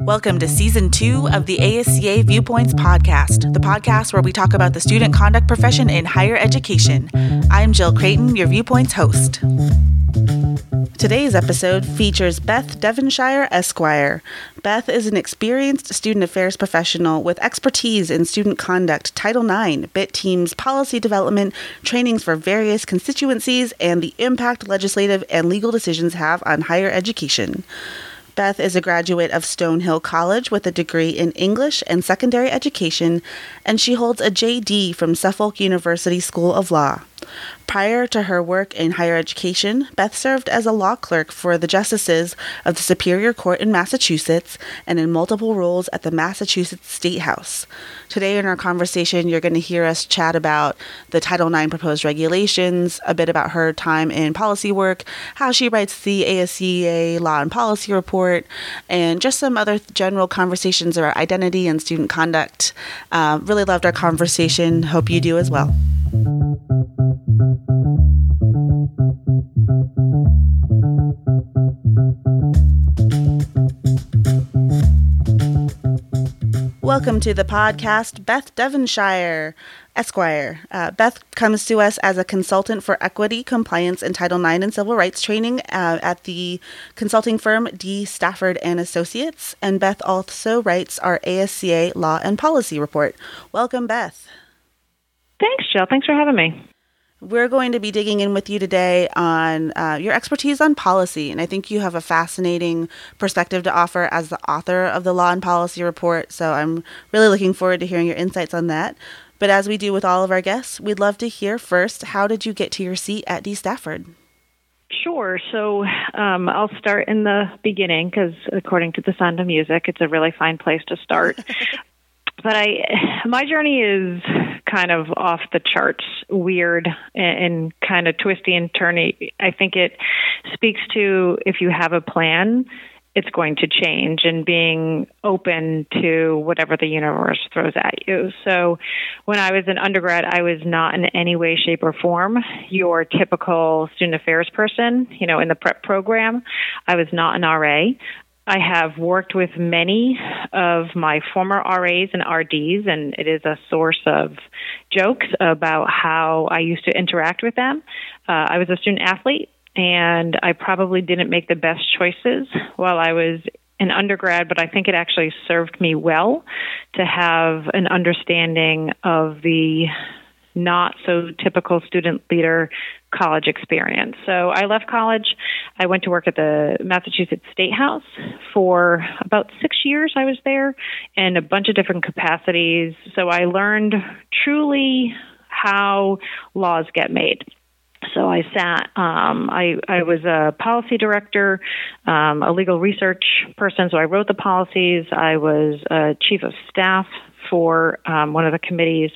Welcome to season two of the ASCA Viewpoints podcast, the podcast where we talk about the student conduct profession in higher education. I'm Jill Creighton, your Viewpoints host. Today's episode features Beth Devonshire Esquire. Beth is an experienced student affairs professional with expertise in student conduct, Title IX, BIT teams, policy development, trainings for various constituencies, and the impact legislative and legal decisions have on higher education. Beth is a graduate of Stonehill College with a degree in English and secondary education, and she holds a JD from Suffolk University School of Law. Prior to her work in higher education, Beth served as a law clerk for the justices of the Superior Court in Massachusetts and in multiple roles at the Massachusetts State House. Today, in our conversation, you're going to hear us chat about the Title IX proposed regulations, a bit about her time in policy work, how she writes the ASCA Law and Policy Report, and just some other general conversations about identity and student conduct. Uh, really loved our conversation. Hope you do as well. Welcome to the podcast, Beth Devonshire, Esquire. Uh, Beth comes to us as a consultant for equity, compliance, and Title IX and civil rights training uh, at the consulting firm D. Stafford and Associates. And Beth also writes our ASCA Law and Policy Report. Welcome, Beth. Thanks, Jill. Thanks for having me. We're going to be digging in with you today on uh, your expertise on policy, and I think you have a fascinating perspective to offer as the author of the Law and Policy Report. So I'm really looking forward to hearing your insights on that. But as we do with all of our guests, we'd love to hear first how did you get to your seat at D. Stafford? Sure. So um, I'll start in the beginning because, according to the sound of music, it's a really fine place to start. but I, my journey is kind of off the charts, weird and, and kind of twisty and turny. I think it speaks to if you have a plan, it's going to change and being open to whatever the universe throws at you. So when I was an undergrad, I was not in any way, shape, or form your typical student affairs person, you know, in the prep program. I was not an RA. I have worked with many of my former RAs and RDs, and it is a source of jokes about how I used to interact with them. Uh, I was a student athlete, and I probably didn't make the best choices while I was an undergrad, but I think it actually served me well to have an understanding of the not so typical student leader college experience. So I left college. I went to work at the Massachusetts State House for about six years. I was there in a bunch of different capacities. So I learned truly how laws get made. So I sat. Um, I I was a policy director, um, a legal research person. So I wrote the policies. I was a chief of staff for um, one of the committees.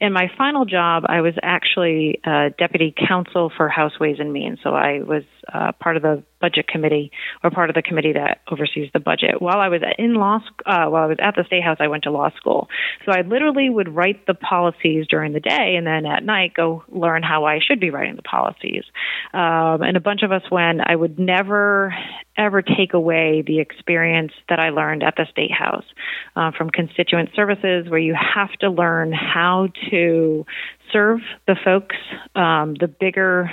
In my final job, I was actually uh, deputy counsel for House Ways and Means. So I was uh, part of the budget committee or part of the committee that oversees the budget. While I was in law, uh, while I was at the state house, I went to law school. So I literally would write the policies during the day, and then at night go learn how I should be writing the policies. Um, and a bunch of us went. I would never ever take away the experience that I learned at the state house uh, from constituent services, where you have to learn how to serve the folks, um, the bigger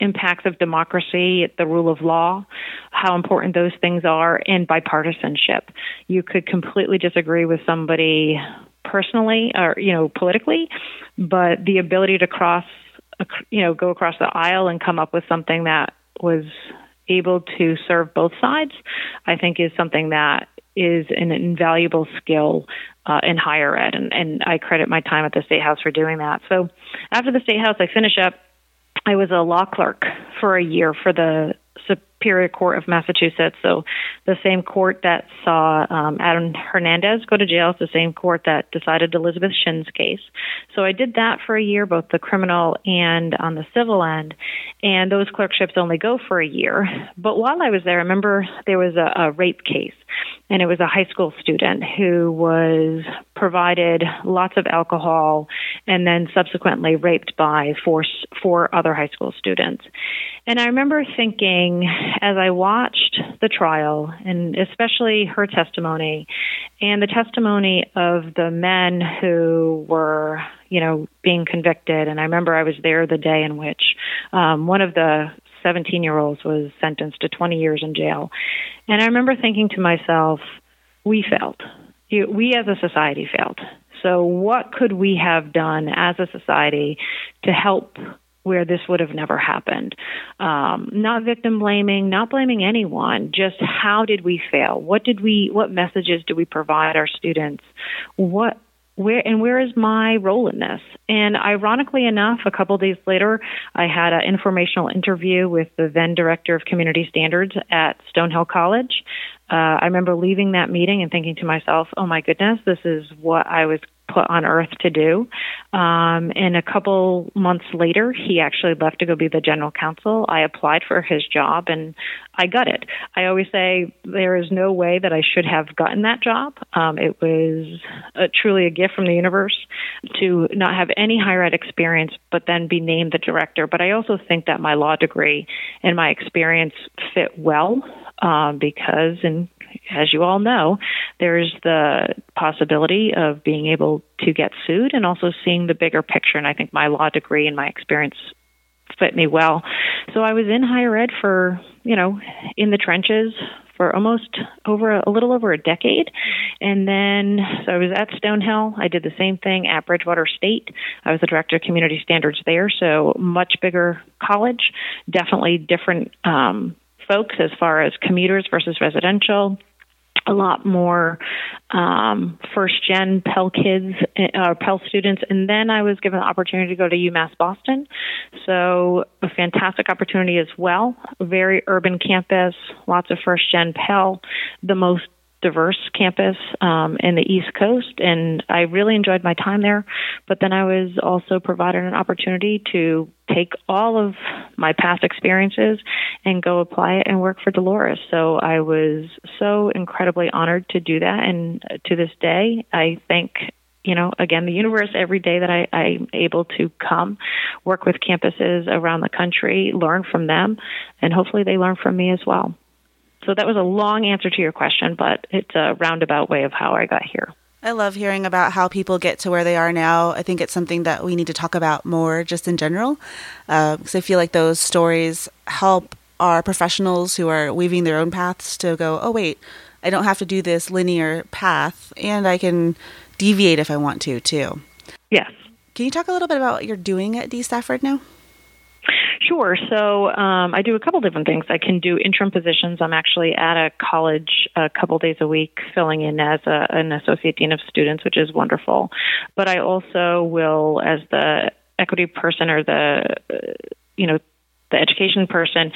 impacts of democracy, the rule of law, how important those things are, and bipartisanship. You could completely disagree with somebody personally or you know politically, but the ability to cross you know go across the aisle and come up with something that was able to serve both sides, I think is something that is an invaluable skill uh, in higher ed, and, and I credit my time at the State House for doing that. So after the State House, I finish up I was a law clerk for a year for the Superior Court of Massachusetts. So the same court that saw um, Aaron Hernandez go to jail is the same court that decided Elizabeth Shin's case. So I did that for a year, both the criminal and on the civil end. And those clerkships only go for a year. But while I was there, I remember there was a, a rape case, and it was a high school student who was provided lots of alcohol, and then subsequently raped by four, four other high school students. And I remember thinking as I watched the trial, and especially her testimony, and the testimony of the men who were, you know, being convicted. And I remember I was there the day in which um, one of the 17 year olds was sentenced to 20 years in jail. And I remember thinking to myself, we failed. We as a society failed. So, what could we have done as a society to help where this would have never happened? Um, not victim blaming, not blaming anyone. Just how did we fail? What did we? What messages do we provide our students? What where and where is my role in this? And ironically enough, a couple days later, I had an informational interview with the then director of community standards at Stonehill College. Uh, I remember leaving that meeting and thinking to myself, "Oh my goodness, this is what I was put on earth to do. Um, and a couple months later, he actually left to go be the general counsel. I applied for his job and I got it. I always say there is no way that I should have gotten that job. Um, it was a, truly a gift from the universe to not have any higher ed experience, but then be named the director. But I also think that my law degree and my experience fit well um, because, and as you all know, there's the possibility of being able to get sued and also seeing the bigger picture. And I think my law degree and my experience fit me well. So I was in higher ed for, you know, in the trenches for almost over a little over a decade. And then, so I was at Stonehill. I did the same thing at Bridgewater State. I was the director of community standards there. So much bigger college, definitely different um, folks as far as commuters versus residential a lot more um, first gen Pell kids or uh, Pell students, and then I was given the opportunity to go to UMass Boston. So a fantastic opportunity as well. Very urban campus, lots of first gen Pell, the most diverse campus um, in the East Coast, and I really enjoyed my time there. But then I was also provided an opportunity to take all of my past experiences and go apply it and work for Dolores. So I was so incredibly honored to do that, and to this day, I thank you know, again, the universe every day that I, I'm able to come work with campuses around the country, learn from them, and hopefully they learn from me as well. So that was a long answer to your question, but it's a roundabout way of how I got here. I love hearing about how people get to where they are now. I think it's something that we need to talk about more just in general. Because uh, I feel like those stories help our professionals who are weaving their own paths to go, oh, wait, I don't have to do this linear path and I can deviate if I want to, too. Yes. Can you talk a little bit about what you're doing at D. Stafford now? Sure. So um, I do a couple different things. I can do interim positions. I'm actually at a college a couple days a week, filling in as a, an associate dean of students, which is wonderful. But I also will, as the equity person or the, you know, the education person,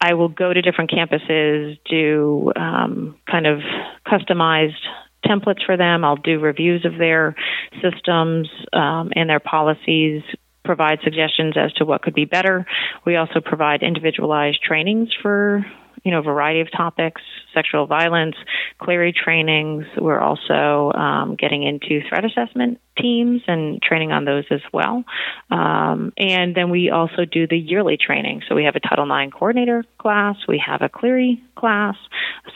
I will go to different campuses, do um, kind of customized templates for them. I'll do reviews of their systems um, and their policies, provide suggestions as to what could be better. We also provide individualized trainings for you know a variety of topics, sexual violence, Clery trainings. We're also um, getting into threat assessment teams and training on those as well. Um, and then we also do the yearly training. So we have a Title IX coordinator class, we have a Clery class.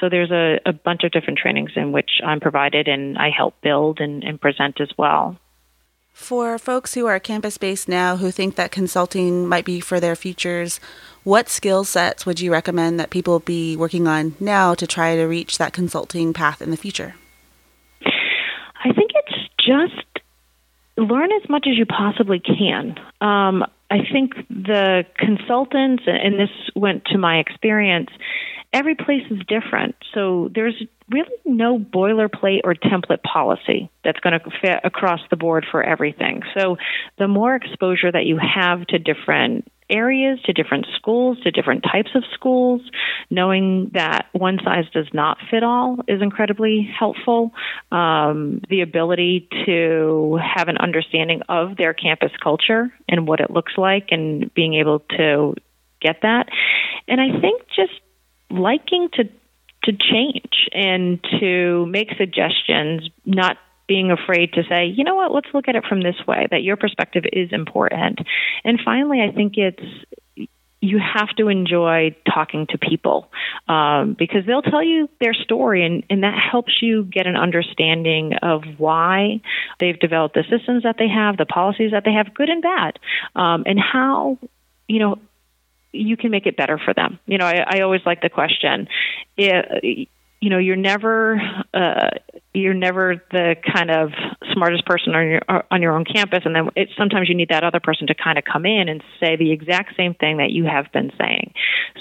So there's a, a bunch of different trainings in which I'm provided and I help build and, and present as well. For folks who are campus based now who think that consulting might be for their futures, what skill sets would you recommend that people be working on now to try to reach that consulting path in the future? I think it's just learn as much as you possibly can. Um, I think the consultants, and this went to my experience, every place is different. So there's really no boilerplate or template policy that's going to fit across the board for everything. So the more exposure that you have to different areas, to different schools, to different types of schools, knowing that one size does not fit all is incredibly helpful. Um, the ability to have an understanding of their campus culture and what it looks like, and being able to get that. And I think just liking to to change and to make suggestions, not being afraid to say, you know what, let's look at it from this way, that your perspective is important. And finally, I think it's you have to enjoy talking to people um, because they'll tell you their story and, and that helps you get an understanding of why they've developed the systems that they have, the policies that they have, good and bad, um, and how, you know, you can make it better for them. You know, I, I always like the question. It, you know you're never uh, you're never the kind of smartest person on your on your own campus, and then it, sometimes you need that other person to kind of come in and say the exact same thing that you have been saying.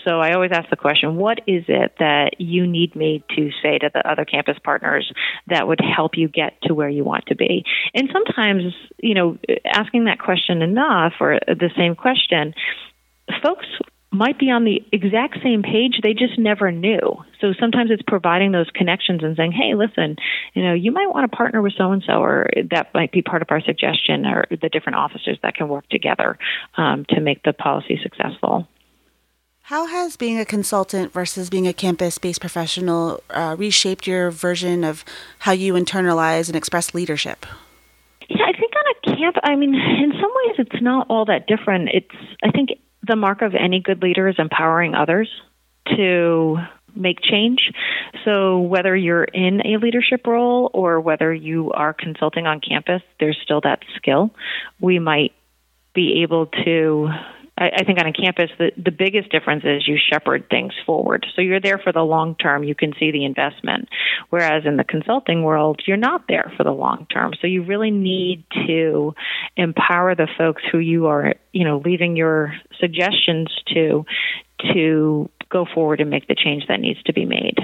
So I always ask the question, what is it that you need me to say to the other campus partners that would help you get to where you want to be? And sometimes, you know, asking that question enough or the same question folks might be on the exact same page they just never knew. So sometimes it's providing those connections and saying hey listen you know you might want to partner with so and so or that might be part of our suggestion or the different officers that can work together um, to make the policy successful. How has being a consultant versus being a campus based professional uh, reshaped your version of how you internalize and express leadership? Yeah i think on a camp i mean in some ways it's not all that different. It's i think the mark of any good leader is empowering others to make change. So, whether you're in a leadership role or whether you are consulting on campus, there's still that skill. We might be able to I, I think on a campus, the, the biggest difference is you shepherd things forward. So you're there for the long term. You can see the investment. Whereas in the consulting world, you're not there for the long term. So you really need to empower the folks who you are, you know, leaving your suggestions to, to go forward and make the change that needs to be made.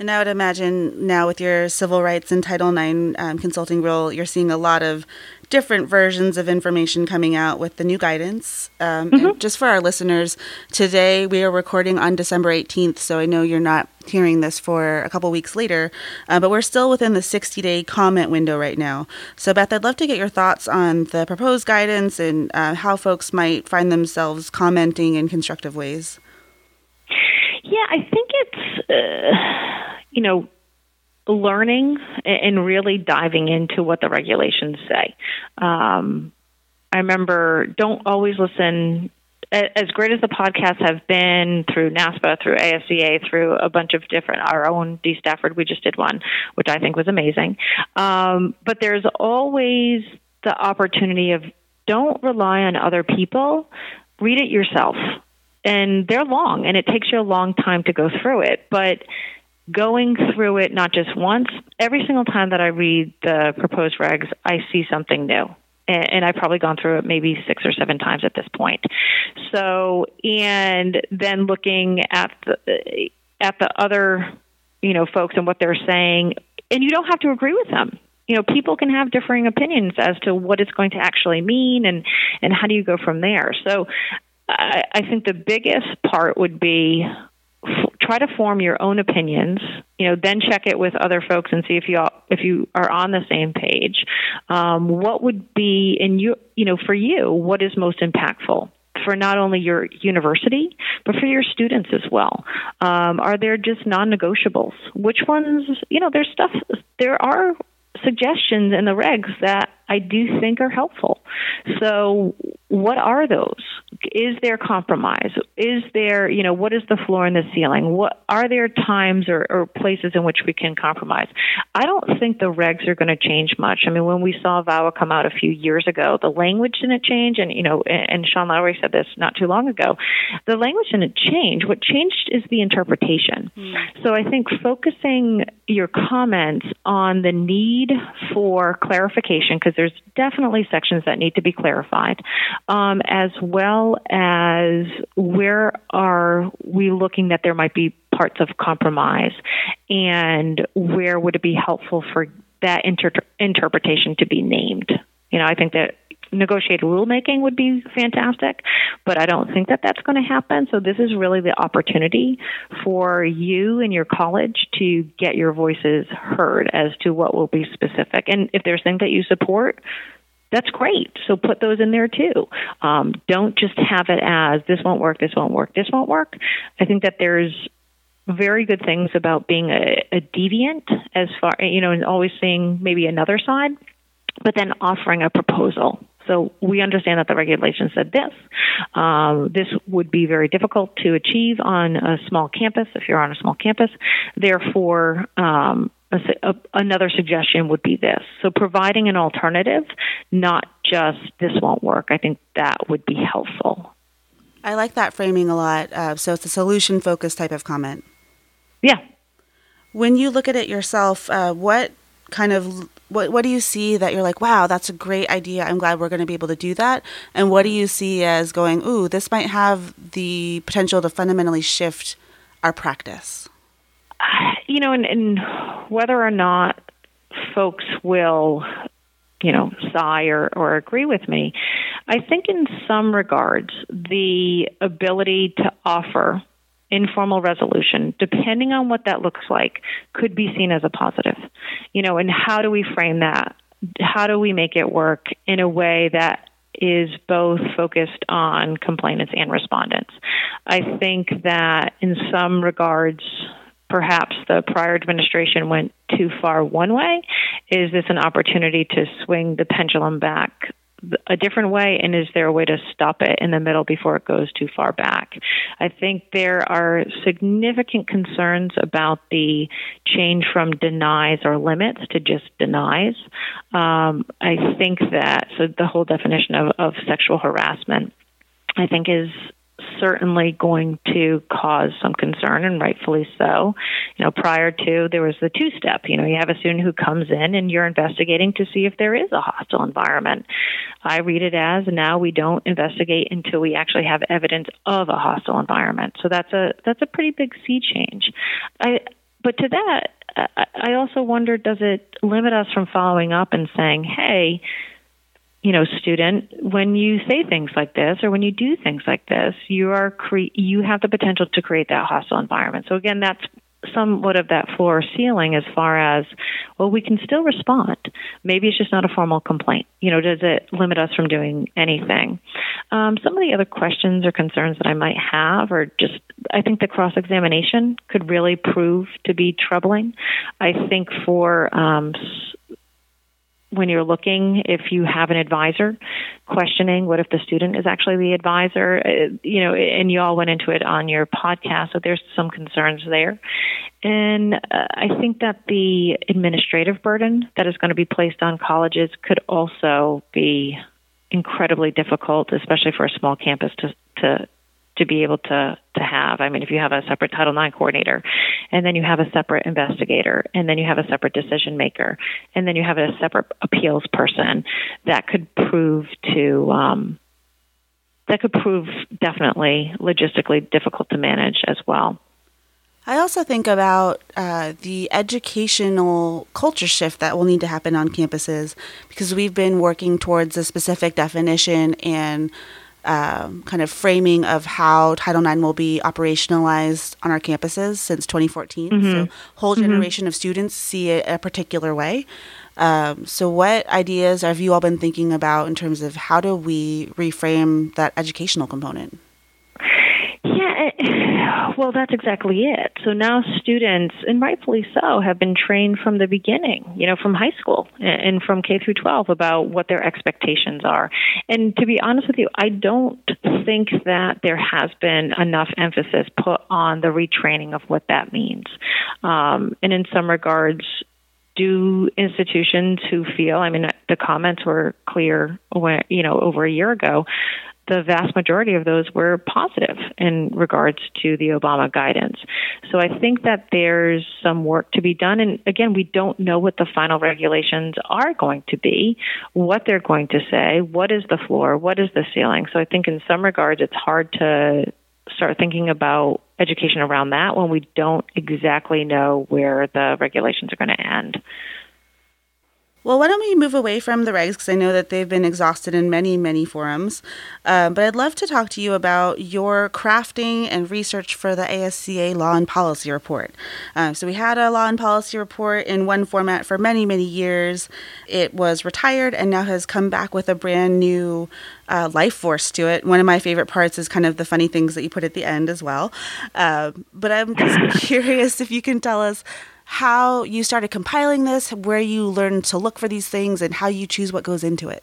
And I would imagine now with your civil rights and Title IX um, consulting role, you're seeing a lot of different versions of information coming out with the new guidance. Um, mm-hmm. just for our listeners, today we are recording on December 18th, so I know you're not hearing this for a couple weeks later, uh, but we're still within the 60 day comment window right now. So, Beth, I'd love to get your thoughts on the proposed guidance and uh, how folks might find themselves commenting in constructive ways. Yeah, I think it's, uh, you know, learning and really diving into what the regulations say. Um, I remember don't always listen. As great as the podcasts have been through NASPA, through ASCA, through a bunch of different, our own D Stafford, we just did one, which I think was amazing. Um, but there's always the opportunity of don't rely on other people, read it yourself and they're long and it takes you a long time to go through it but going through it not just once every single time that i read the proposed regs i see something new. And, i've probably gone through it maybe six or seven times at this point. So and then looking at the at the other you know folks and what they're saying and you don't have to agree with them. You know people can have differing opinions as to what it's going to actually mean and and how do you go from there. So I, I think the biggest part would be f- try to form your own opinions. You know, then check it with other folks and see if you if you are on the same page. Um, what would be in you you know for you what is most impactful for not only your university, but for your students as well? Um, are there just non negotiables? Which ones, you know, there's stuff, there are suggestions in the regs that I do think are helpful. So, what are those? Is there compromise? Is there, you know, what is the floor and the ceiling? What are there times or, or places in which we can compromise? I don't think the regs are going to change much. I mean, when we saw VAWA come out a few years ago, the language didn't change, and you know, and Sean Lowry said this not too long ago. The language didn't change. What changed is the interpretation. Mm. So, I think focusing your comments on the need for clarification, because there's definitely sections that need to be clarified, um, as well as where are we looking that there might be parts of compromise, and where would it be helpful for that inter- interpretation to be named. You know, I think that negotiated rulemaking would be fantastic, but I don't think that that's going to happen. So this is really the opportunity for you and your college to get your voices heard as to what will be specific. And if there's things that you support, that's great. So put those in there too. Um, don't just have it as this won't work, this won't work, this won't work. I think that there's very good things about being a, a deviant as far you know, and always seeing maybe another side, but then offering a proposal so we understand that the regulation said this. Um, this would be very difficult to achieve on a small campus if you're on a small campus. Therefore, um, another suggestion would be this. So providing an alternative, not just this won't work. I think that would be helpful. I like that framing a lot. Uh, so it's a solution focused type of comment. Yeah. When you look at it yourself, uh, what kind of what what do you see that you're like, wow, that's a great idea. I'm glad we're going to be able to do that. And what do you see as going, ooh, this might have the potential to fundamentally shift our practice? You know, and, and whether or not folks will, you know, sigh or, or agree with me, I think in some regards the ability to offer informal resolution, depending on what that looks like, could be seen as a positive. You know, and how do we frame that? How do we make it work in a way that is both focused on complainants and respondents? I think that in some regards, perhaps the prior administration went too far one way. Is this an opportunity to swing the pendulum back a different way and is there a way to stop it in the middle before it goes too far back? I think there are significant concerns about the change from denies or limits to just denies. Um, i think that so the whole definition of, of sexual harassment I think is certainly going to cause some concern, and rightfully so. You know, prior to there was the two step. You know, you have a student who comes in and you're investigating to see if there is a hostile environment. I read it as now we don't investigate until we actually have evidence of a hostile environment. So that's a that's a pretty big sea change. I but to that, I also wonder does it limit us from following up and saying, hey, you know, student, when you say things like this or when you do things like this, you are cre- you have the potential to create that hostile environment. So again, that's somewhat of that floor or ceiling as far as well we can still respond. Maybe it's just not a formal complaint. You know does it limit us from doing anything? Um, some of the other questions or concerns that i might have are just i think the cross examination could really prove to be troubling. I think for um, when you're looking, if you have an advisor, questioning what if the student is actually the advisor, uh, you know, and you all went into it on your podcast, so there's some concerns there. And uh, I think that the administrative burden that is going to be placed on colleges could also be incredibly difficult, especially for a small campus to, to to be able to to have. I mean, if you have a separate Title IX coordinator, and then you have a separate investigator, and then you have a separate decision maker, and then you have a separate appeals person, that could prove to um, that could prove definitely logistically difficult to manage as well. I also think about uh, the educational culture shift that will need to happen on campuses because we've been working towards a specific definition and um, kind of framing of how Title IX will be operationalized on our campuses since 2014. Mm-hmm. So, whole mm-hmm. generation mm-hmm. of students see it a particular way. Um, so, what ideas have you all been thinking about in terms of how do we reframe that educational component? Yeah, well, that's exactly it. So now students, and rightfully so, have been trained from the beginning, you know, from high school and from K through 12 about what their expectations are. And to be honest with you, I don't think that there has been enough emphasis put on the retraining of what that means. Um, and in some regards, do institutions who feel, I mean, the comments were clear, when, you know, over a year ago, the vast majority of those were positive in regards to the Obama guidance. So I think that there's some work to be done. And again, we don't know what the final regulations are going to be, what they're going to say, what is the floor, what is the ceiling. So I think in some regards, it's hard to start thinking about education around that when we don't exactly know where the regulations are going to end. Well, why don't we move away from the regs because I know that they've been exhausted in many, many forums. Uh, but I'd love to talk to you about your crafting and research for the ASCA Law and Policy Report. Uh, so we had a Law and Policy Report in one format for many, many years. It was retired and now has come back with a brand new uh, life force to it. One of my favorite parts is kind of the funny things that you put at the end as well. Uh, but I'm just curious if you can tell us how you started compiling this, where you learned to look for these things, and how you choose what goes into it.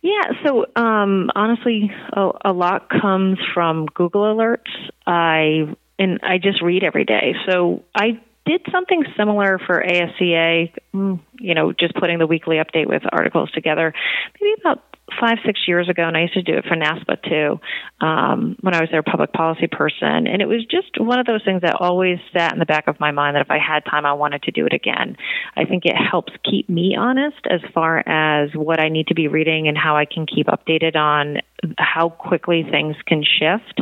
Yeah, so um, honestly, a, a lot comes from Google alerts. I and I just read every day. So I did something similar for ASCA, mm, you know, just putting the weekly update with articles together, maybe about five, six years ago, and I used to do it for NASPA too um, when I was their public policy person. And it was just one of those things that always sat in the back of my mind that if I had time, I wanted to do it again. I think it helps keep me honest as far as what I need to be reading and how I can keep updated on how quickly things can shift.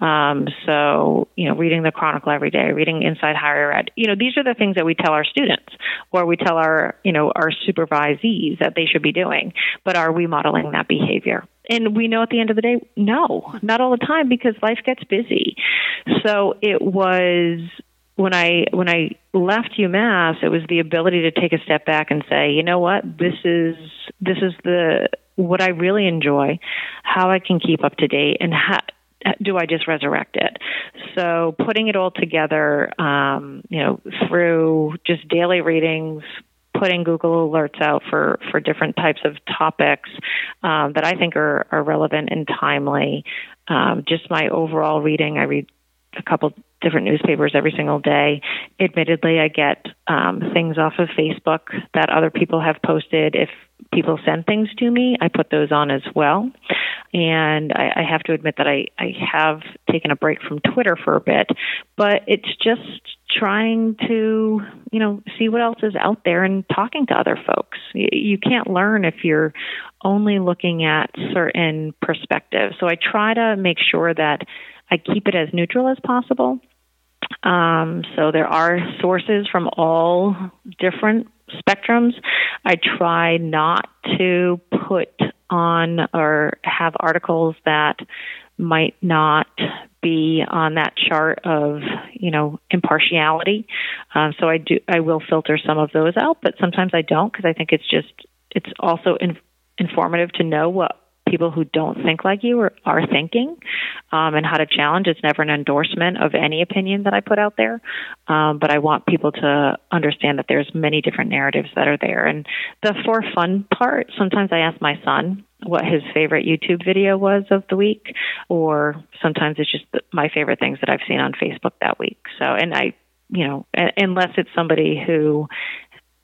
Um, so, you know, reading the Chronicle every day, reading Inside Higher Ed, you know, these are the things that we tell our students or we tell our, you know, our supervisees that they should be doing. But are we modeling that behavior? And we know at the end of the day, no, not all the time because life gets busy. So it was when I when I left UMass, it was the ability to take a step back and say, you know what, this is this is the what I really enjoy, how I can keep up to date, and how do I just resurrect it? So putting it all together, um, you know, through just daily readings, putting Google alerts out for, for different types of topics um, that I think are, are relevant and timely. Um, just my overall reading, I read a couple different newspapers every single day. Admittedly, I get um, things off of Facebook that other people have posted. If people send things to me, I put those on as well. And I, I have to admit that I, I have taken a break from Twitter for a bit, but it's just trying to, you know, see what else is out there and talking to other folks. You, you can't learn if you're only looking at certain perspectives. So I try to make sure that I keep it as neutral as possible. Um, so there are sources from all different spectrums. I try not to put on or have articles that might not be on that chart of you know impartiality. Um, so I do I will filter some of those out, but sometimes I don't because I think it's just it's also in, informative to know what people who don't think like you are, are thinking um, and how to challenge. It's never an endorsement of any opinion that I put out there, um, but I want people to understand that there's many different narratives that are there. And the for fun part, sometimes I ask my son what his favorite YouTube video was of the week, or sometimes it's just my favorite things that I've seen on Facebook that week. So, and I you know, unless it's somebody who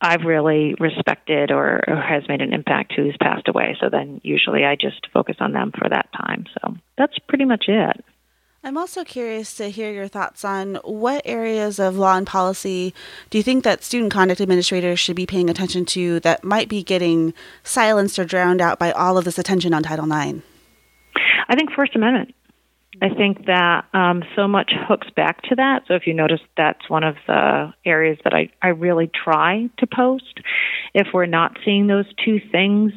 I've really respected or, or, has made an impact who's passed away. So then usually I just focus on them for that time. So that's pretty much it. I'm also curious to hear your thoughts on what areas of law and policy do you think that student conduct administrators should be paying attention to that might be getting silenced or drowned out by all of this attention on Title IX? I think First Amendment. I think that um, so much hooks back to that. So if you notice, that's one of the areas that I, I really try to post. If we're not seeing those two things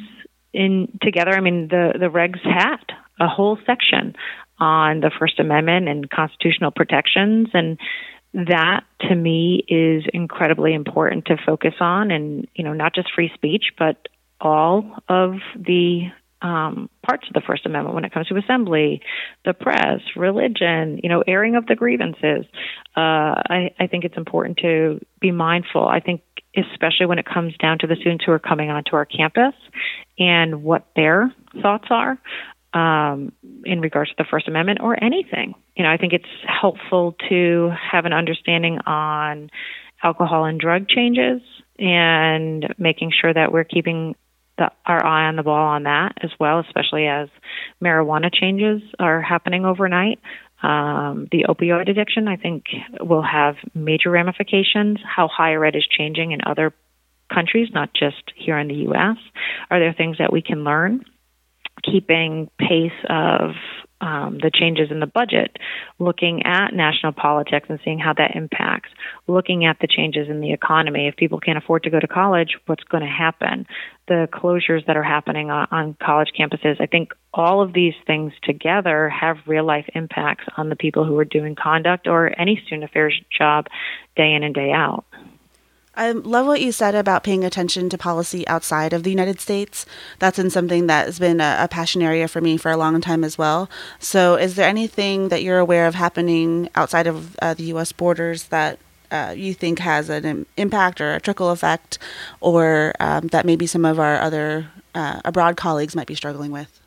in together, I mean, the the regs had a whole section on the First Amendment and constitutional protections, and that to me is incredibly important to focus on, and you know, not just free speech, but all of the um, parts of the First Amendment when it comes to assembly, the press, religion, you know, airing of the grievances. Uh, I, I think it's important to be mindful. I think, especially when it comes down to the students who are coming onto our campus and what their thoughts are um, in regards to the First Amendment or anything. You know, I think it's helpful to have an understanding on alcohol and drug changes and making sure that we're keeping the, our eye on the ball on that as well, especially as marijuana changes are happening overnight. Um, the opioid addiction, I think, will have major ramifications. How higher ed is changing in other countries, not just here in the U.S. Are there things that we can learn? Keeping pace of um, the changes in the budget, looking at national politics and seeing how that impacts, looking at the changes in the economy. If people can't afford to go to college, what's going to happen? The closures that are happening on, on college campuses. I think all of these things together have real life impacts on the people who are doing conduct or any student affairs job day in and day out. I love what you said about paying attention to policy outside of the United States. That's been something that has been a, a, passion area for me for a long time as well. So, is there anything that you're aware of happening outside of uh, the U.S. borders that uh, you think has an impact or a trickle effect, or um, that maybe some of our other uh, abroad colleagues might be struggling with?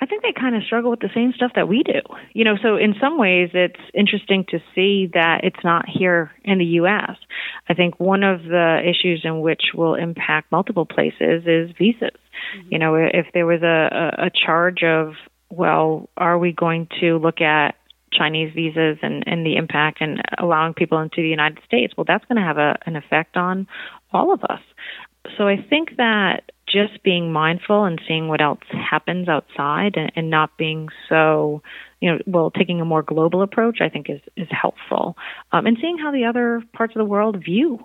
I think they kind of struggle with the same stuff that we do. You know, so in some ways it's interesting to see that it's not here in the US. I think one of the issues in which will impact multiple places is visas. Mm-hmm. You know, if there was a, a charge of, well, are we going to look at Chinese visas and, and the impact and allowing people into the United States, well, that's going to have a, an effect on all of us. So I think that just being mindful and seeing what else happens outside and, and not being so, you know, well, taking a more global approach, I think is, is helpful. Um, and seeing how the other parts of the world view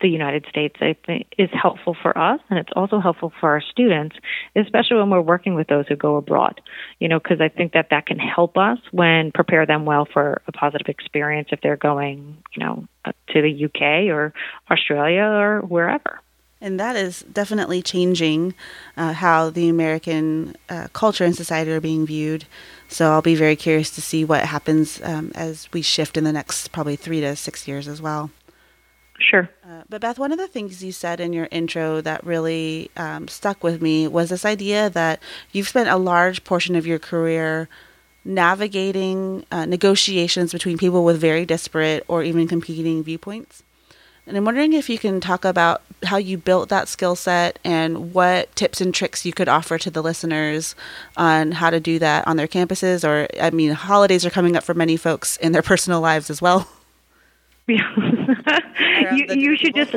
the United States, I think, is helpful for us, and it's also helpful for our students, especially when we're working with those who go abroad. You know, because I think that that can help us when prepare them well for a positive experience if they're going, you know, to the UK or Australia or wherever. And that is definitely changing uh, how the American uh, culture and society are being viewed. So I'll be very curious to see what happens um, as we shift in the next probably three to six years as well. Sure. Uh, but Beth, one of the things you said in your intro that really um, stuck with me was this idea that you've spent a large portion of your career navigating uh, negotiations between people with very disparate or even competing viewpoints. And I'm wondering if you can talk about how you built that skill set and what tips and tricks you could offer to the listeners on how to do that on their campuses. Or, I mean, holidays are coming up for many folks in their personal lives as well. you you should just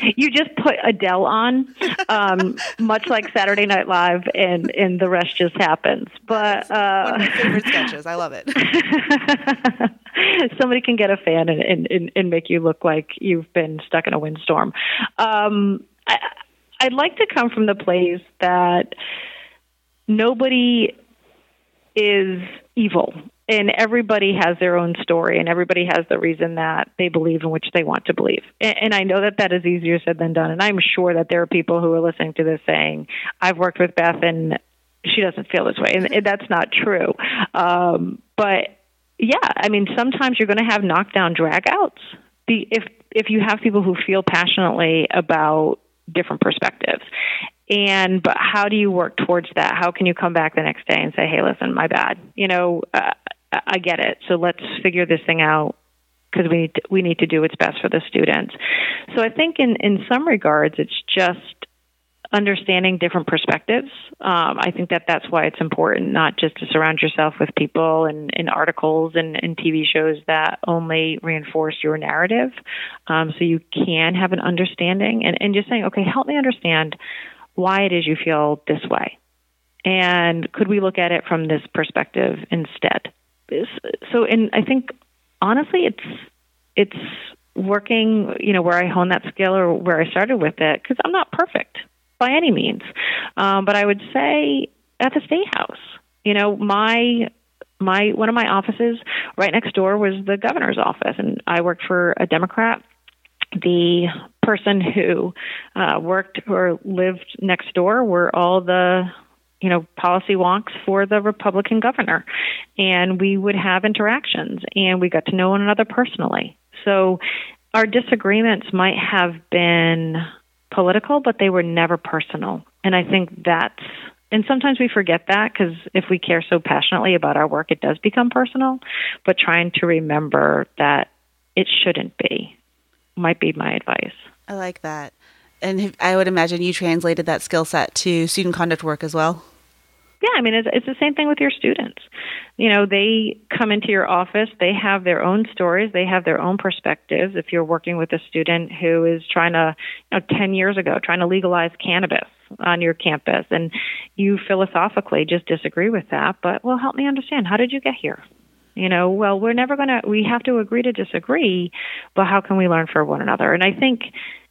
you just put Adele on, um, much like Saturday Night Live, and and the rest just happens. But uh, one of my favorite sketches. I love it. Somebody can get a fan and, and and make you look like you've been stuck in a windstorm. Um, I, I'd like to come from the place that nobody is evil and everybody has their own story and everybody has the reason that they believe in which they want to believe. And, and, i know that that is easier said than done. And i'm sure that there are people who are listening to this saying i've worked with beth and she doesn't feel this way. And, that's not true. Um, but yeah i mean sometimes you're going to have knockdown dragouts the, if if you have people who feel passionately about different perspectives. And but how do you work towards that? How can you come back the next day and say hey listen my bad. You know uh, I get it. So let's figure this thing out because we need to, we need to do what's best for the students. So I think in in some regards it's just understanding different perspectives. Um, I think that that's why it's important not just to surround yourself with people and, and articles and, and, TV shows that only reinforce your narrative. Um, so you can have an understanding and, and just saying, okay, help me understand why it is you feel this way. And could we look at it from this perspective instead? So and I think honestly it's it's working you know where I hone that skill or where I started with it because I'm not perfect by any means. Um, but I would say at the state house you know my my one of my offices right next door was the governor's office and I worked for a Democrat. The person who uh, worked or lived next door were all the you know, policy wonks for the Republican governor. And we would have interactions and we got to know one another personally. So our disagreements might have been political, but they were never personal. And I think that's, and sometimes we forget that because if we care so passionately about our work, it does become personal. But trying to remember that it shouldn't be might be my advice. I like that. And I would imagine you translated that skill set to student conduct work as well yeah, I mean, it's, it's the same thing with your students. You know, they come into your office, they have their own stories, they have their own perspectives. If you're working with a student who is trying to, you know, 10 years ago, trying to legalize cannabis on your campus, and you philosophically just disagree with that, but, well, help me understand, how did you get here? You know, well, we're never going to, we have to agree to disagree, but how can we learn for one another? And I think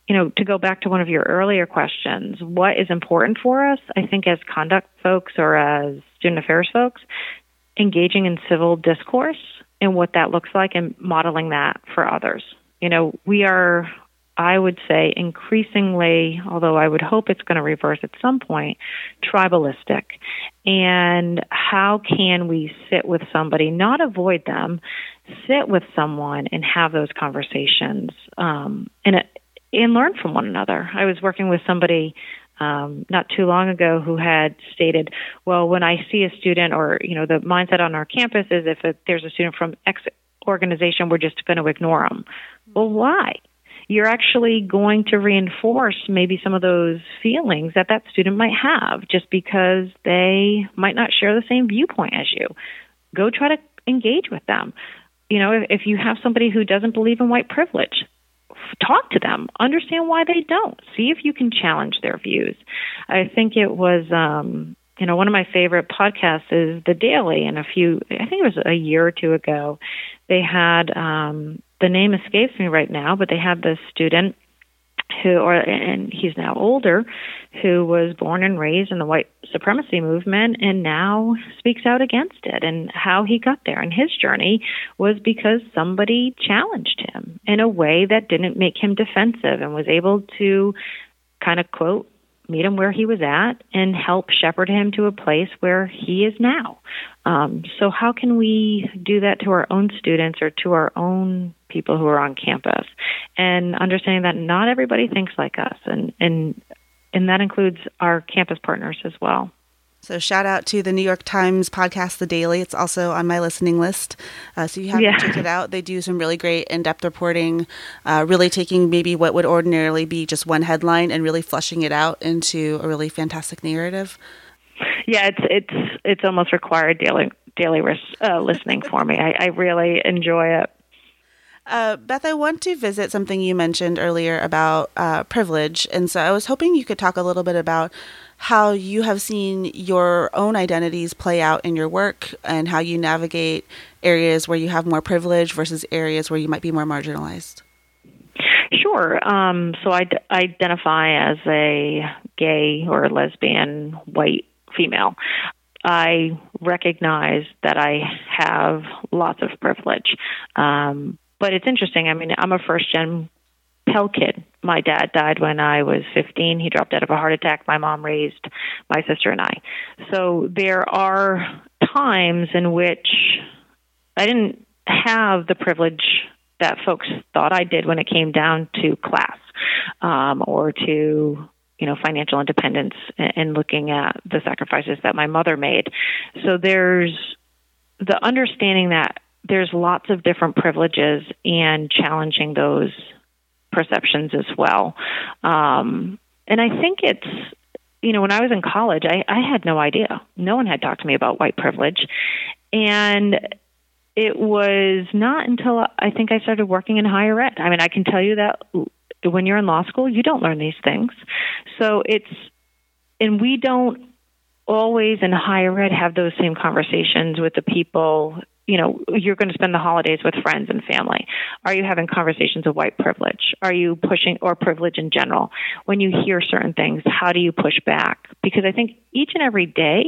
you know, to go back to one of your earlier questions, what is important for us? I think as conduct folks or as student affairs folks, engaging in civil discourse and what that looks like and modeling that for others. You know, we are I would say, increasingly, although I would hope it's going to reverse at some point, tribalistic. And how can we sit with somebody, not avoid them, sit with someone and have those conversations um, and, and learn from one another? I was working with somebody um, not too long ago who had stated, "Well, when I see a student, or you know, the mindset on our campus is if there's a student from X organization, we're just going to ignore them." Well, why? You're actually going to reinforce maybe some of those feelings that that student might have just because they might not share the same viewpoint as you. Go try to engage with them. You know, if, if you have somebody who doesn't believe in white privilege, talk to them, understand why they don't, see if you can challenge their views. I think it was um you know, one of my favorite podcasts is The Daily. And a few, I think it was a year or two ago, they had um, the name escapes me right now, but they had this student who, or and he's now older, who was born and raised in the white supremacy movement and now speaks out against it. And how he got there and his journey was because somebody challenged him in a way that didn't make him defensive and was able to kind of quote meet him where he was at and help shepherd him to a place where he is now. Um, so, how can we do that to our own students or to our own people who are on campus? And understanding that not everybody thinks like us, and and and that includes our campus partners as well. So shout out to the New York Times podcast, The Daily. It's also on my listening list. Uh, so you have yeah. to check it out. They do some really great in-depth reporting, uh, really taking maybe what would ordinarily be just one headline and really flushing it out into a really fantastic narrative. Yeah, it's it's it's almost required daily daily uh, listening for me. I, I really enjoy it. Uh, Beth, I want to visit something you mentioned earlier about uh, privilege. And so I was hoping you could talk a little bit about how you have seen your own identities play out in your work and how you navigate areas where you have more privilege versus areas where you might be more marginalized. Sure. Um, so I d- identify as a gay or lesbian white female. I recognize that I have lots of privilege. Um, but it's interesting. I mean, I'm a first gen Pell kid. My dad died when I was 15. He dropped out of a heart attack. My mom raised my sister and I. So there are times in which I didn't have the privilege that folks thought I did when it came down to class um, or to you know financial independence and looking at the sacrifices that my mother made. So there's the understanding that there's lots of different privileges and challenging those perceptions as well. Um, and I think it's, you know, when I was in college, I, I had no idea. No one had talked to me about white privilege. And it was not until I think I started working in higher ed. I mean, I can tell you that when you're in law school, you don't learn these things. So it's, and we don't always in higher ed have those same conversations with the people you know, you're going to spend the holidays with friends and family? Are you having conversations of white privilege? Are you pushing or privilege in general? When you hear certain things, how do you push back? Because I think each and every day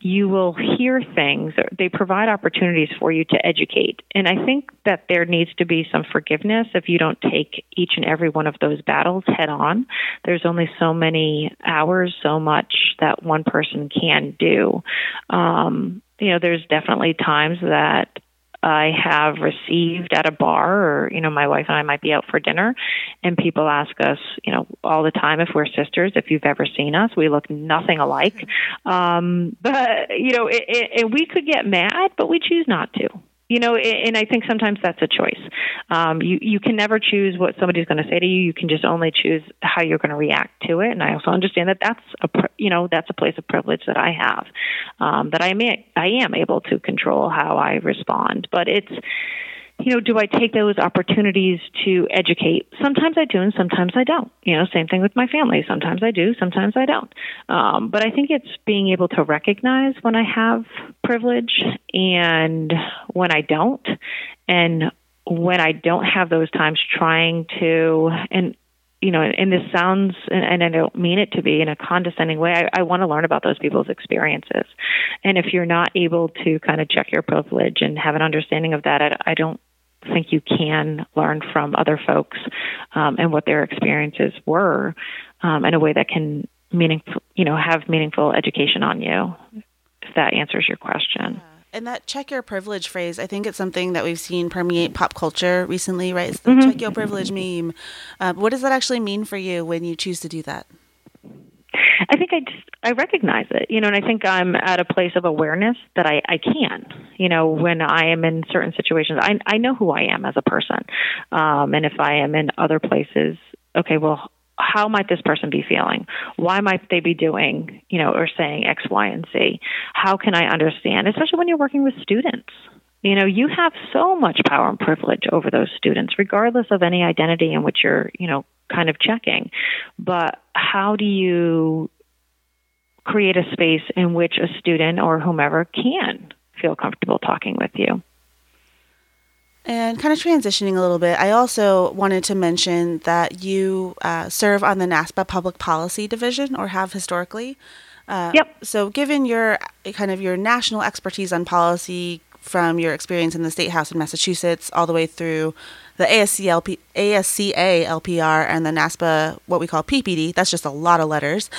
you will hear things, they provide opportunities for you to educate. And I think that there needs to be some forgiveness if you don't take each and every one of those battles head on. There's only so many hours, so much that one person can do. Um, you know, there's definitely times that I have received at a bar or, you know, my wife and I might be out for dinner and people ask us, you know, all the time if we're sisters, if you've ever seen us, we look nothing alike. Um, but, you know, it, it, it, we could get mad, but we choose not to you know and i think sometimes that's a choice. Um, you you can never choose what somebody's going to say to you. You can just only choose how you're going to react to it. And i also understand that that's a you know that's a place of privilege that i have um, that i am i am able to control how i respond. But it's you know, do I take those opportunities to educate? Sometimes I do, and sometimes I don't. You know, same thing with my family. Sometimes I do, sometimes I don't. Um, but I think it's being able to recognize when I have privilege and when I don't, and when I don't have those times, trying to and you know, and this sounds, and I don't mean it to be in a condescending way. I, I want to learn about those people's experiences, and if you're not able to kind of check your privilege and have an understanding of that, I, I don't think you can learn from other folks um, and what their experiences were um, in a way that can meaningful, you know, have meaningful education on you. If that answers your question. And that check your privilege phrase, I think it's something that we've seen permeate pop culture recently, right? It's the mm-hmm. check your privilege meme. Uh, what does that actually mean for you when you choose to do that? I think I just I recognize it, you know, and I think I'm at a place of awareness that I I can, you know, when I am in certain situations, I I know who I am as a person, um, and if I am in other places, okay, well, how might this person be feeling? Why might they be doing, you know, or saying X, Y, and Z? How can I understand, especially when you're working with students? You know, you have so much power and privilege over those students, regardless of any identity in which you're, you know, kind of checking. But how do you create a space in which a student or whomever can feel comfortable talking with you? And kind of transitioning a little bit, I also wanted to mention that you uh, serve on the NASPA Public Policy Division, or have historically. Uh, yep. So, given your kind of your national expertise on policy from your experience in the State House in Massachusetts, all the way through the ASCLP, ASCA LPR and the NASPA, what we call PPD. That's just a lot of letters.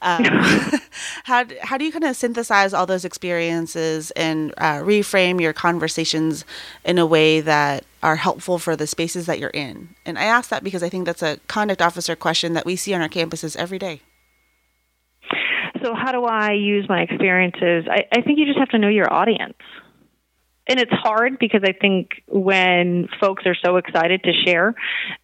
Um, how how do you kind of synthesize all those experiences and uh, reframe your conversations in a way that are helpful for the spaces that you're in? And I ask that because I think that's a conduct officer question that we see on our campuses every day. So, how do I use my experiences? I, I think you just have to know your audience and it's hard because I think when folks are so excited to share,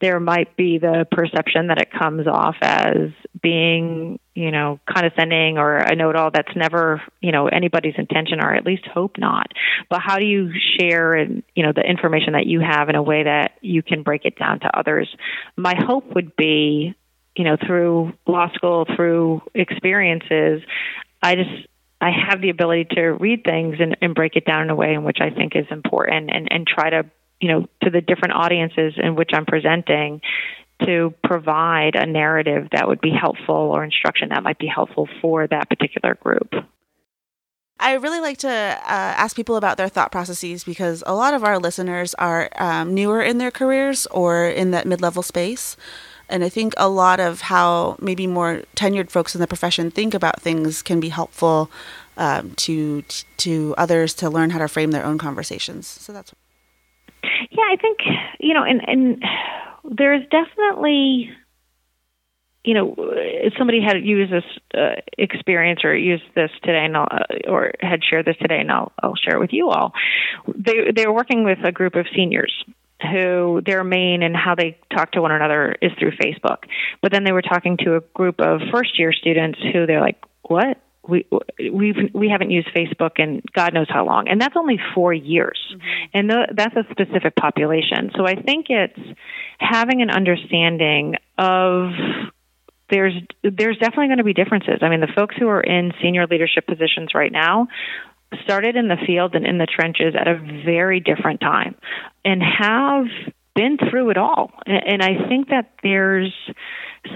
there might be the perception that it comes off as being, you know, condescending or a know it all that's never, you know, anybody's intention or at least hope not. But how do you share and, you know, the information that you have in a way that you can break it down to others? My hope would be, you know, through law school, through experiences, I just I have the ability to read things and, and break it down in a way in which I think is important and, and try to, you know, to the different audiences in which I'm presenting to provide a narrative that would be helpful or instruction that might be helpful for that particular group. I really like to uh, ask people about their thought processes because a lot of our listeners are um, newer in their careers or in that mid level space. And I think a lot of how maybe more tenured folks in the profession think about things can be helpful um, to to others to learn how to frame their own conversations. So that's. Yeah, I think you know, and and there's definitely, you know, if somebody had used this uh, experience or used this today, and I'll, uh, or had shared this today, and I'll I'll share it with you all. They they were working with a group of seniors who their main and how they talk to one another is through Facebook. But then they were talking to a group of first year students who they're like, "What? We we've we haven't used Facebook in God knows how long." And that's only 4 years. Mm-hmm. And th- that's a specific population. So I think it's having an understanding of there's there's definitely going to be differences. I mean, the folks who are in senior leadership positions right now started in the field and in the trenches at a very different time and have been through it all. And I think that there's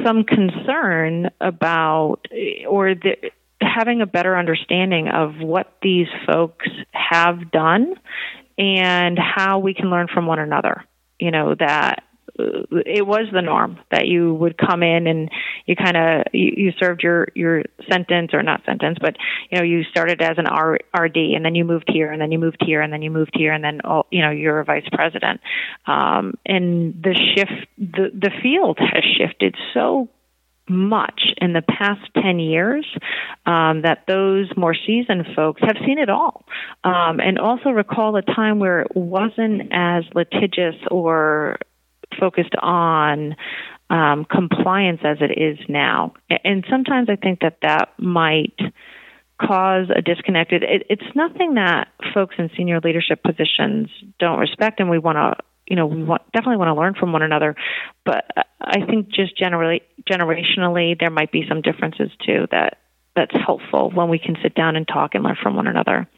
some concern about or the, having a better understanding of what these folks have done and how we can learn from one another. You know, that it was the norm that you would come in and you kind of you, you served your your sentence or not sentence, but you know you started as an R, RD and then you moved here and then you moved here and then you moved here and then all, you know you're a vice president. Um, and the shift, the the field has shifted so much in the past 10 years um, that those more seasoned folks have seen it all. Um, and also recall a time where it wasn't as litigious or focused on um, compliance as it is now. And sometimes I think that that might cause a disconnect. It, it's nothing that folks in senior leadership positions don't respect, and we want to, you know, we want, definitely want to learn from one another. But I think just generally, generationally, there might be some differences too that that's helpful when we can sit down and talk and learn from one another.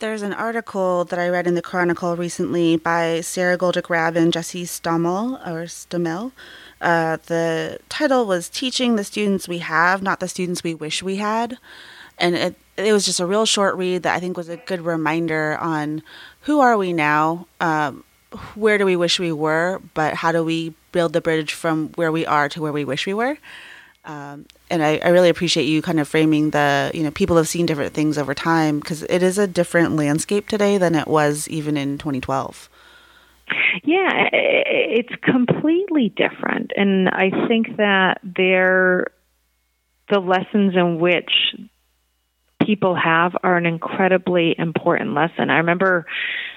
There's an article that I read in the Chronicle recently by Sara Goldrick-Rab and Jesse Stommel or Stomel. Uh, the title was "Teaching the Students We Have, Not the Students We Wish We Had," and it it was just a real short read that I think was a good reminder on who are we now, um, where do we wish we were, but how do we build the bridge from where we are to where we wish we were? Um, and I, I, really appreciate you kind of framing the, you know, people have seen different things over time because it is a different landscape today than it was even in 2012. Yeah, it's completely different. And I think that there, the lessons in which people have are an incredibly important lesson. I remember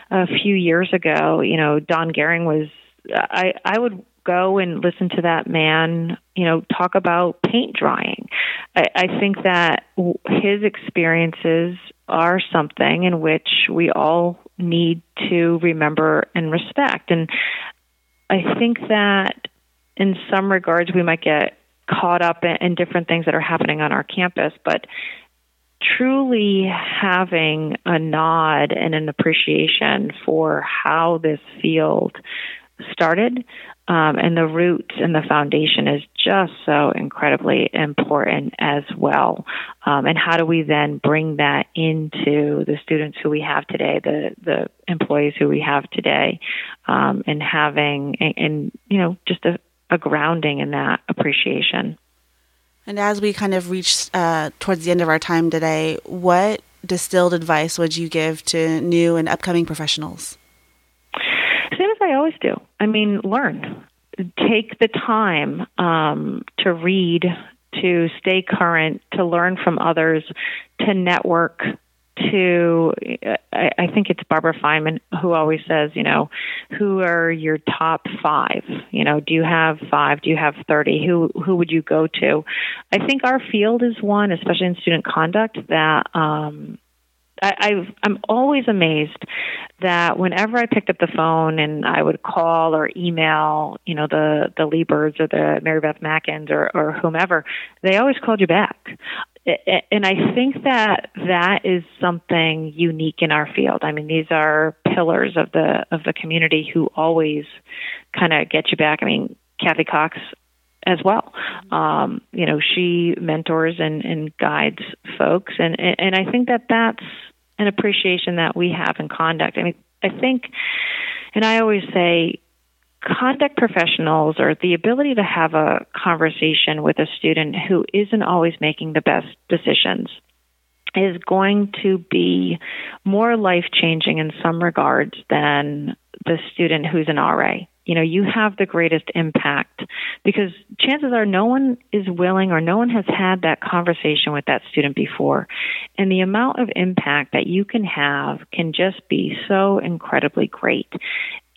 a few years ago, you know, Don Gehring was, I, I would go and listen to that man, you know, talk about paint drying. I, I think that his experiences are something in which we all need to remember and respect. And I think that in some regards we might get caught up in, in different things that are happening on our campus, but truly having a nod and an appreciation for how this field started um, and the roots and the foundation is just so incredibly important as well. Um, and how do we then bring that into the students who we have today, the the employees who we have today, um, and having and, and you know just a, a grounding in that appreciation. And as we kind of reach uh, towards the end of our time today, what distilled advice would you give to new and upcoming professionals? I always do. I mean, learn. Take the time um, to read, to stay current, to learn from others, to network, to I, I think it's Barbara Feynman who always says, you know, who are your top five? You know, do you have five? Do you have thirty? Who who would you go to? I think our field is one, especially in student conduct, that um, I, I've, I'm always amazed that whenever I picked up the phone and I would call or email, you know, the the Liebers or the Mary Beth Mackins or, or whomever, they always called you back and I think that that is something unique in our field. I mean, these are pillars of the of the community who always kind of get you back. I mean, Kathy Cox as well. Um, you know, she mentors and, and guides folks, and and I think that that's an appreciation that we have in conduct. I mean, I think, and I always say, conduct professionals or the ability to have a conversation with a student who isn't always making the best decisions is going to be more life changing in some regards than the student who's an RA. You know, you have the greatest impact because chances are no one is willing or no one has had that conversation with that student before. And the amount of impact that you can have can just be so incredibly great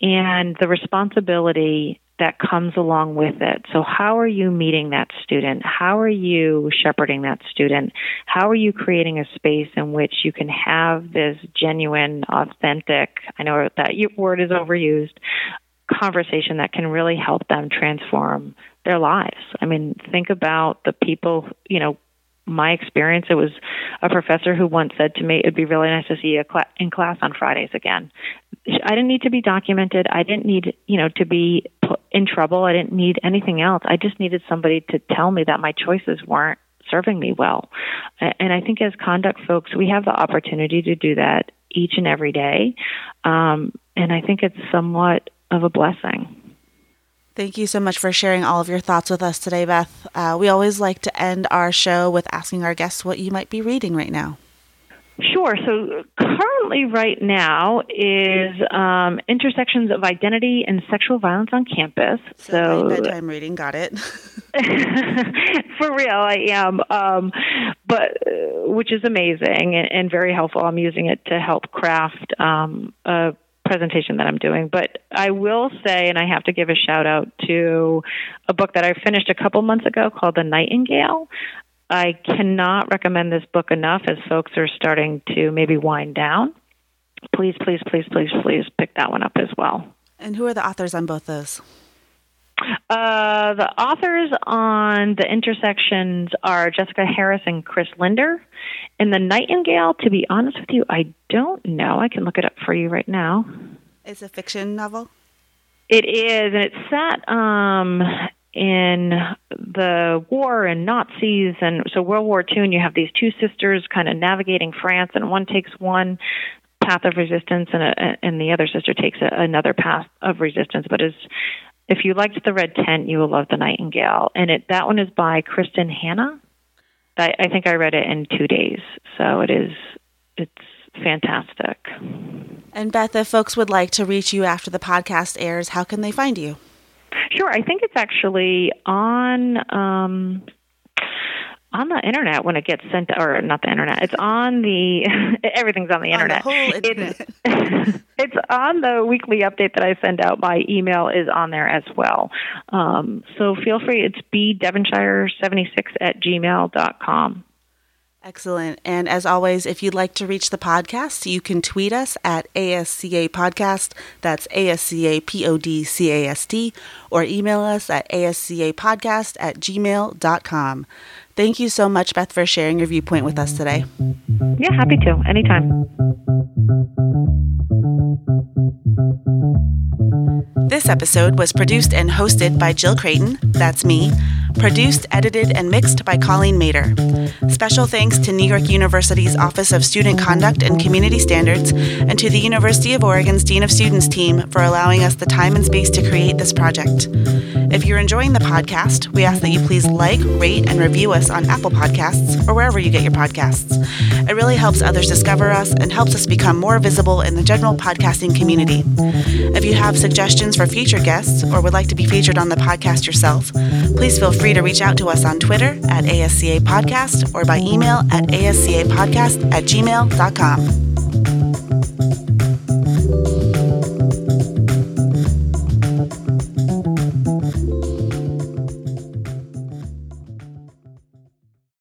and the responsibility that comes along with it. So, how are you meeting that student? How are you shepherding that student? How are you creating a space in which you can have this genuine, authentic, I know that word is overused, conversation that can really help them transform their lives? I mean, think about the people, you know, my experience, it was a professor who once said to me, "It'd be really nice to see you in class on Fridays again." I didn't need to be documented. I didn't need, you know, to be in trouble. I didn't need anything else. I just needed somebody to tell me that my choices weren't serving me well. And I think as conduct folks, we have the opportunity to do that each and every day. Um, and I think it's somewhat of a blessing. Thank you so much for sharing all of your thoughts with us today, Beth. Uh, we always like to end our show with asking our guests what you might be reading right now. Sure. So currently, right now, is um, intersections of identity and sexual violence on campus. So, so bedtime reading, got it. for real, I am. Um, but uh, which is amazing and, and, very helpful. I'm using it to help craft um, a presentation that I'm doing. But I will say, and I have to give a shout out to a book that I finished a couple months ago called The Nightingale. I cannot recommend this book enough as folks are starting to maybe wind down. Please, please, please, please, please pick that one up as well. And who are the authors on both those? Uh, the authors on the intersections are Jessica Harris and Chris Linder. In the Nightingale, to be honest with you, I don't know. I can look it up for you right now. It's a fiction novel. It is, and it's set um, in the war and Nazis, and so World War II. And you have these two sisters kind of navigating France, and one takes one path of resistance, and a, and the other sister takes a, another path of resistance. But as if you liked the Red Tent, you will love the Nightingale, and it that one is by Kristin Hannah. I, I think I read it in two days, so it is it's fantastic. And Beth, if folks would like to reach you after the podcast airs, how can they find you? Sure, I think it's actually on um, on the internet when it gets sent, or not the internet. It's on the everything's on the internet. On the internet. It's, it's on the weekly update that I send out. My email is on there as well. Um, so feel free. It's b devonshire seventy six at gmail dot com. Excellent. And as always, if you'd like to reach the podcast, you can tweet us at ASCA Podcast. That's ASCA P O D C A S T, or email us at ASCA Podcast at gmail.com. Thank you so much, Beth, for sharing your viewpoint with us today. Yeah, happy to. Anytime. This episode was produced and hosted by Jill Creighton, that's me, produced, edited, and mixed by Colleen Mater. Special thanks to New York University's Office of Student Conduct and Community Standards and to the University of Oregon's Dean of Students team for allowing us the time and space to create this project. If you're enjoying the podcast, we ask that you please like, rate, and review us on Apple Podcasts or wherever you get your podcasts. It really helps others discover us and helps us become more visible in the general podcasting community. If you have suggestions for future guests or would like to be featured on the podcast yourself, please feel free to reach out to us on Twitter at ASCA Podcast or by email at ascapodcast at gmail.com.